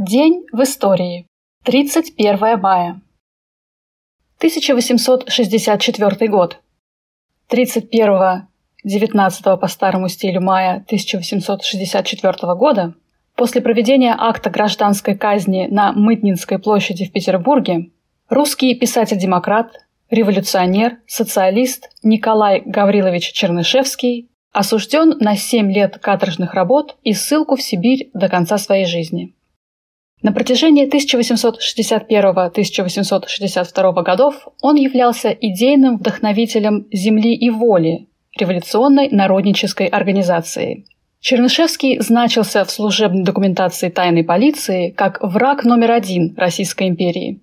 День в истории. 31 мая. 1864 год. 31 19 по старому стилю мая 1864 года после проведения акта гражданской казни на Мытнинской площади в Петербурге русский писатель-демократ, революционер, социалист Николай Гаврилович Чернышевский осужден на 7 лет каторжных работ и ссылку в Сибирь до конца своей жизни. На протяжении 1861-1862 годов он являлся идейным вдохновителем «Земли и воли» революционной народнической организации. Чернышевский значился в служебной документации тайной полиции как враг номер один Российской империи.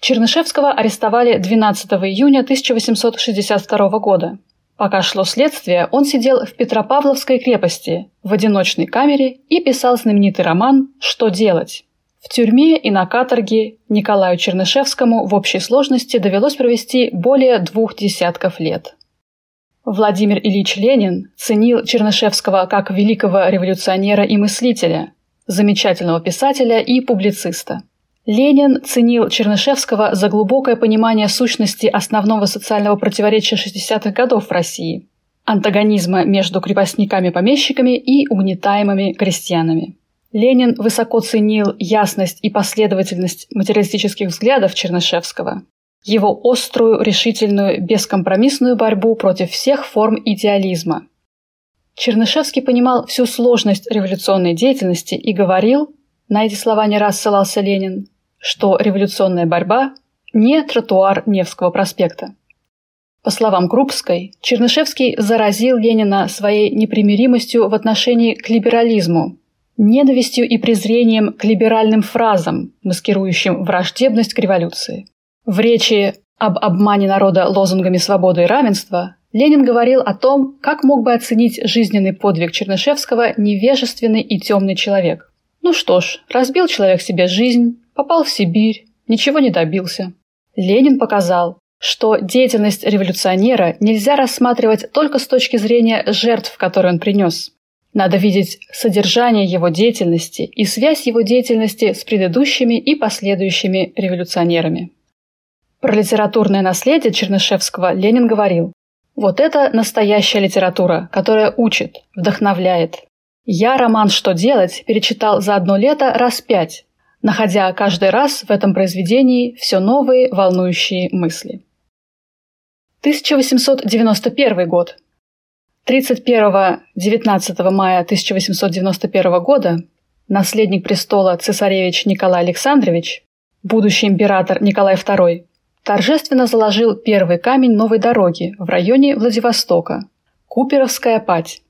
Чернышевского арестовали 12 июня 1862 года. Пока шло следствие, он сидел в Петропавловской крепости в одиночной камере и писал знаменитый роман «Что делать?». В тюрьме и на каторге Николаю Чернышевскому в общей сложности довелось провести более двух десятков лет. Владимир Ильич Ленин ценил Чернышевского как великого революционера и мыслителя, замечательного писателя и публициста. Ленин ценил Чернышевского за глубокое понимание сущности основного социального противоречия 60-х годов в России – антагонизма между крепостниками-помещиками и угнетаемыми крестьянами. Ленин высоко ценил ясность и последовательность материалистических взглядов Чернышевского, его острую, решительную, бескомпромиссную борьбу против всех форм идеализма. Чернышевский понимал всю сложность революционной деятельности и говорил, на эти слова не раз ссылался Ленин, что революционная борьба – не тротуар Невского проспекта. По словам Крупской, Чернышевский заразил Ленина своей непримиримостью в отношении к либерализму, ненавистью и презрением к либеральным фразам, маскирующим враждебность к революции. В речи об обмане народа лозунгами свободы и равенства Ленин говорил о том, как мог бы оценить жизненный подвиг Чернышевского невежественный и темный человек. Ну что ж, разбил человек себе жизнь, попал в Сибирь, ничего не добился. Ленин показал, что деятельность революционера нельзя рассматривать только с точки зрения жертв, которые он принес. Надо видеть содержание его деятельности и связь его деятельности с предыдущими и последующими революционерами. Про литературное наследие Чернышевского Ленин говорил «Вот это настоящая литература, которая учит, вдохновляет. Я роман «Что делать» перечитал за одно лето раз пять, находя каждый раз в этом произведении все новые волнующие мысли. 1891 год. 31-19 мая 1891 года наследник престола цесаревич Николай Александрович, будущий император Николай II, торжественно заложил первый камень новой дороги в районе Владивостока – Куперовская пать.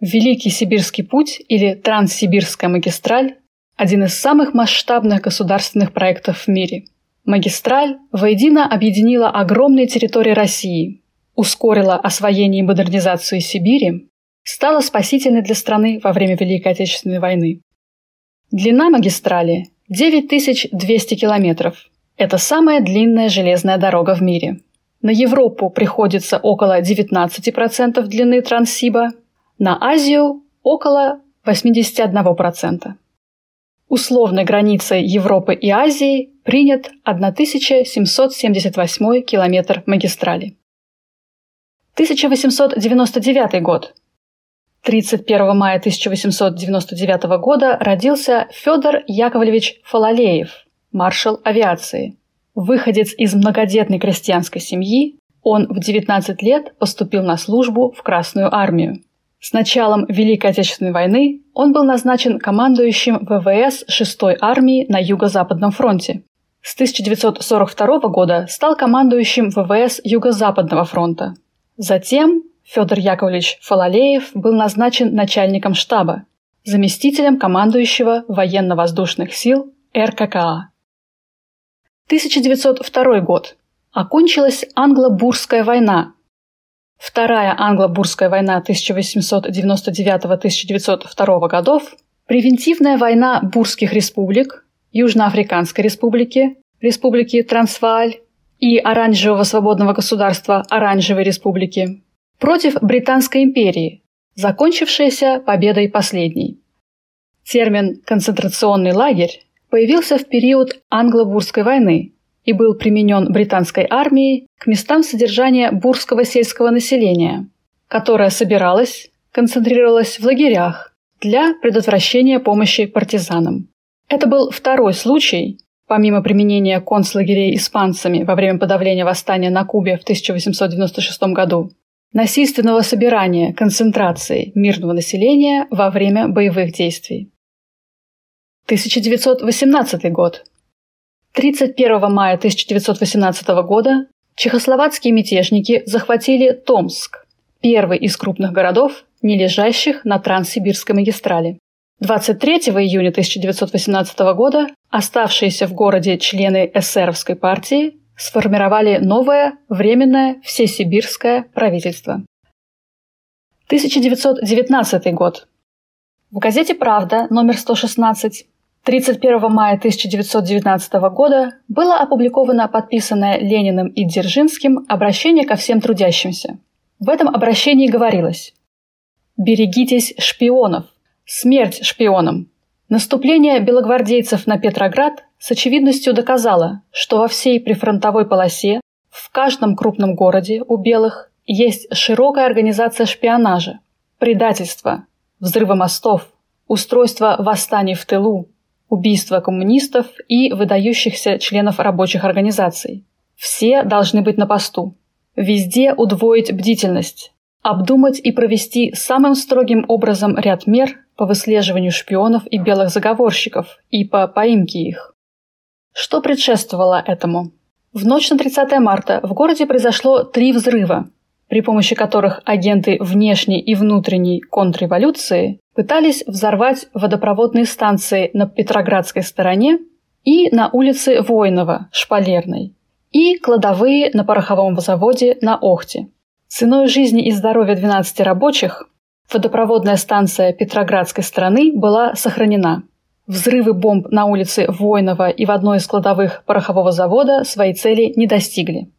Великий Сибирский путь или Транссибирская магистраль – один из самых масштабных государственных проектов в мире. Магистраль воедино объединила огромные территории России, ускорила освоение и модернизацию Сибири, стала спасительной для страны во время Великой Отечественной войны. Длина магистрали – 9200 километров. Это самая длинная железная дорога в мире. На Европу приходится около 19% длины Транссиба, на Азию – около 81%. Условной границей Европы и Азии принят 1778 километр магистрали. 1899 год. 31 мая 1899 года родился Федор Яковлевич Фалалеев, маршал авиации. Выходец из многодетной крестьянской семьи, он в 19 лет поступил на службу в Красную армию. С началом Великой Отечественной войны он был назначен командующим ВВС 6-й армии на Юго-Западном фронте. С 1942 года стал командующим ВВС Юго-Западного фронта. Затем Федор Яковлевич Фалалеев был назначен начальником штаба, заместителем командующего военно-воздушных сил РККА. 1902 год. Окончилась Англо-Бурская война. Вторая Англо-Бурская война 1899-1902 годов, превентивная война Бурских республик, Южноафриканской республики, Республики Трансвааль и Оранжевого свободного государства Оранжевой республики против Британской империи, закончившаяся победой последней. Термин «концентрационный лагерь» появился в период Англо-Бурской войны и был применен британской армией к местам содержания бурского сельского населения, которое собиралось, концентрировалось в лагерях для предотвращения помощи партизанам. Это был второй случай, помимо применения концлагерей испанцами во время подавления восстания на Кубе в 1896 году, насильственного собирания концентрации мирного населения во время боевых действий. 1918 год. 31 мая 1918 года чехословацкие мятежники захватили Томск, первый из крупных городов, не лежащих на Транссибирской магистрали. 23 июня 1918 года оставшиеся в городе члены эсеровской партии сформировали новое временное всесибирское правительство. 1919 год. В газете «Правда» номер 116 31 мая 1919 года было опубликовано подписанное Лениным и Дзержинским обращение ко всем трудящимся. В этом обращении говорилось «Берегитесь шпионов, Смерть шпионам. Наступление белогвардейцев на Петроград с очевидностью доказало, что во всей прифронтовой полосе, в каждом крупном городе у белых есть широкая организация шпионажа, предательства, взрыва мостов, устройство восстаний в тылу, убийства коммунистов и выдающихся членов рабочих организаций. Все должны быть на посту. Везде удвоить бдительность, обдумать и провести самым строгим образом ряд мер по выслеживанию шпионов и белых заговорщиков и по поимке их. Что предшествовало этому? В ночь на 30 марта в городе произошло три взрыва, при помощи которых агенты внешней и внутренней контрреволюции пытались взорвать водопроводные станции на Петроградской стороне и на улице Воинова, Шпалерной, и кладовые на пороховом заводе на Охте. Ценой жизни и здоровья 12 рабочих водопроводная станция Петроградской стороны была сохранена. Взрывы бомб на улице Воинова и в одной из кладовых порохового завода своей цели не достигли.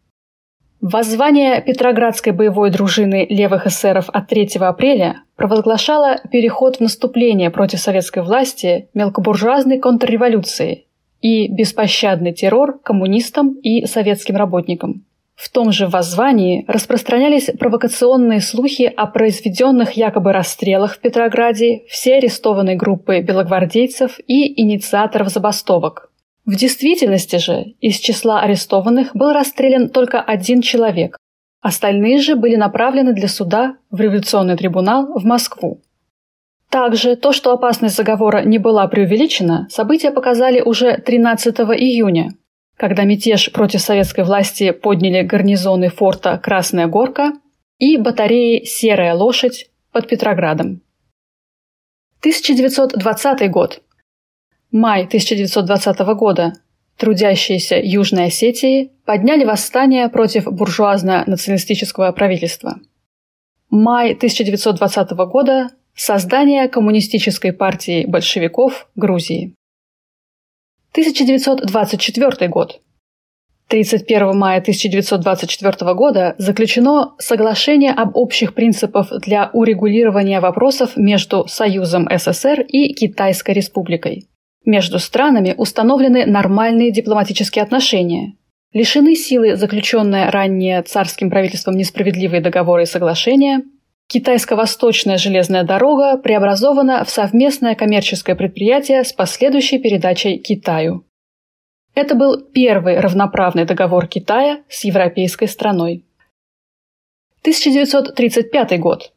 Воззвание Петроградской боевой дружины левых эсеров от 3 апреля провозглашало переход в наступление против советской власти мелкобуржуазной контрреволюции и беспощадный террор коммунистам и советским работникам. В том же воззвании распространялись провокационные слухи о произведенных якобы расстрелах в Петрограде всей арестованной группы белогвардейцев и инициаторов забастовок. В действительности же из числа арестованных был расстрелян только один человек. Остальные же были направлены для суда в революционный трибунал в Москву. Также то, что опасность заговора не была преувеличена, события показали уже 13 июня, когда мятеж против советской власти подняли гарнизоны форта Красная Горка и батареи Серая лошадь под Петроградом. 1920 год. Май 1920 года. Трудящиеся Южной Осетии подняли восстание против буржуазно-националистического правительства. Май 1920 года. Создание Коммунистической партии большевиков Грузии. 1924 год. 31 мая 1924 года заключено соглашение об общих принципах для урегулирования вопросов между Союзом СССР и Китайской Республикой. Между странами установлены нормальные дипломатические отношения. Лишены силы заключенные ранее царским правительством несправедливые договоры и соглашения – Китайско-Восточная железная дорога преобразована в совместное коммерческое предприятие с последующей передачей Китаю. Это был первый равноправный договор Китая с европейской страной. 1935 год.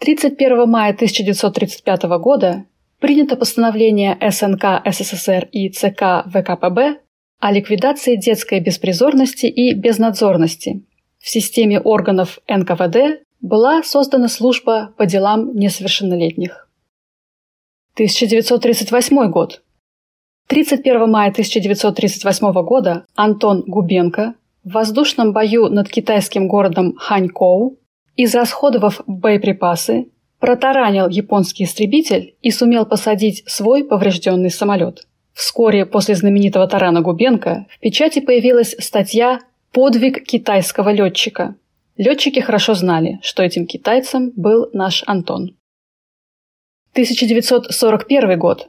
31 мая 1935 года принято постановление СНК СССР и ЦК ВКПБ о ликвидации детской беспризорности и безнадзорности в системе органов НКВД была создана служба по делам несовершеннолетних. 1938 год. 31 мая 1938 года Антон Губенко в воздушном бою над китайским городом Ханькоу, израсходовав боеприпасы, протаранил японский истребитель и сумел посадить свой поврежденный самолет. Вскоре после знаменитого тарана Губенко в печати появилась статья «Подвиг китайского летчика», Летчики хорошо знали, что этим китайцем был наш Антон. 1941 год.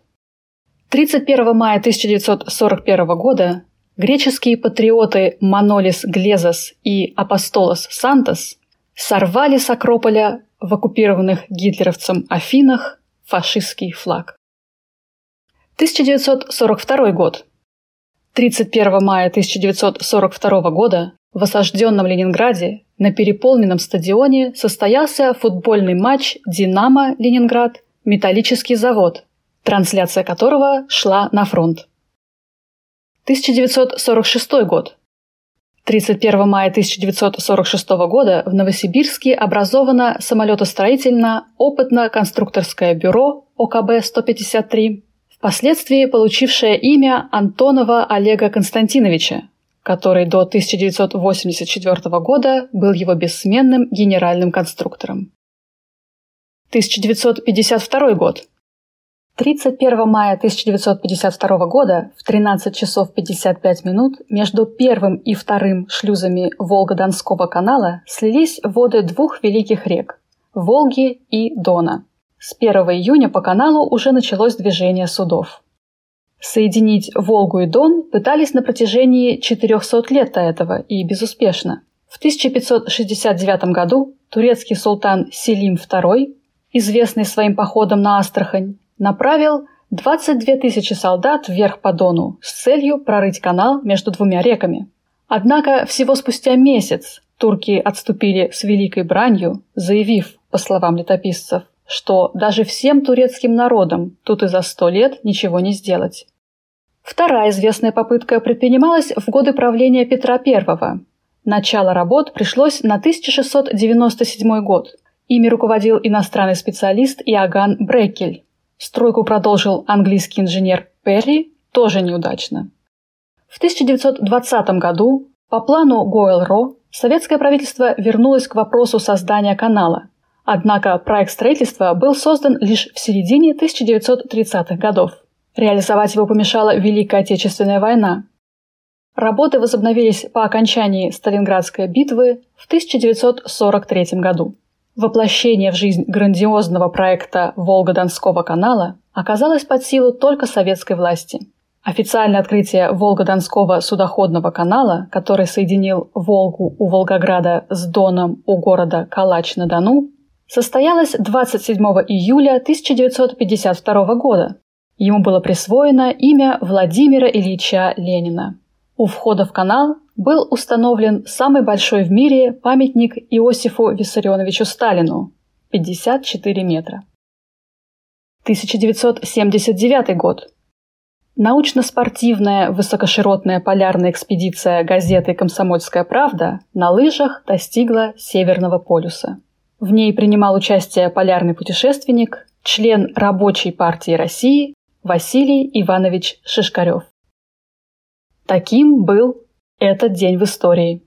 31 мая 1941 года греческие патриоты Манолис Глезос и Апостолос Сантос сорвали с Акрополя в оккупированных гитлеровцем Афинах фашистский флаг. 1942 год. 31 мая 1942 года в осажденном Ленинграде на переполненном стадионе состоялся футбольный матч «Динамо Ленинград» «Металлический завод», трансляция которого шла на фронт. 1946 год. 31 мая 1946 года в Новосибирске образовано самолетостроительно-опытно-конструкторское бюро ОКБ-153, впоследствии получившее имя Антонова Олега Константиновича, который до 1984 года был его бессменным генеральным конструктором. 1952 год. 31 мая 1952 года в 13 часов 55 минут между первым и вторым шлюзами Волго-Донского канала слились воды двух великих рек – Волги и Дона. С 1 июня по каналу уже началось движение судов. Соединить Волгу и Дон пытались на протяжении 400 лет до этого и безуспешно. В 1569 году турецкий султан Селим II известный своим походом на Астрахань, направил 22 тысячи солдат вверх по Дону с целью прорыть канал между двумя реками. Однако всего спустя месяц турки отступили с великой бранью, заявив, по словам летописцев, что даже всем турецким народам тут и за сто лет ничего не сделать. Вторая известная попытка предпринималась в годы правления Петра I. Начало работ пришлось на 1697 год – Ими руководил иностранный специалист Иоганн Брекель. Стройку продолжил английский инженер Перри, тоже неудачно. В 1920 году по плану Гойл-Ро советское правительство вернулось к вопросу создания канала. Однако проект строительства был создан лишь в середине 1930-х годов. Реализовать его помешала Великая Отечественная война. Работы возобновились по окончании Сталинградской битвы в 1943 году. Воплощение в жизнь грандиозного проекта Волго-Донского канала оказалось под силу только советской власти. Официальное открытие Волго-Донского судоходного канала, который соединил Волгу у Волгограда с Доном у города Калач-на-Дону, состоялось 27 июля 1952 года. Ему было присвоено имя Владимира Ильича Ленина. У входа в канал был установлен самый большой в мире памятник Иосифу Виссарионовичу Сталину – 54 метра. 1979 год. Научно-спортивная высокоширотная полярная экспедиция газеты «Комсомольская правда» на лыжах достигла Северного полюса. В ней принимал участие полярный путешественник, член Рабочей партии России Василий Иванович Шишкарев. Таким был этот день в истории.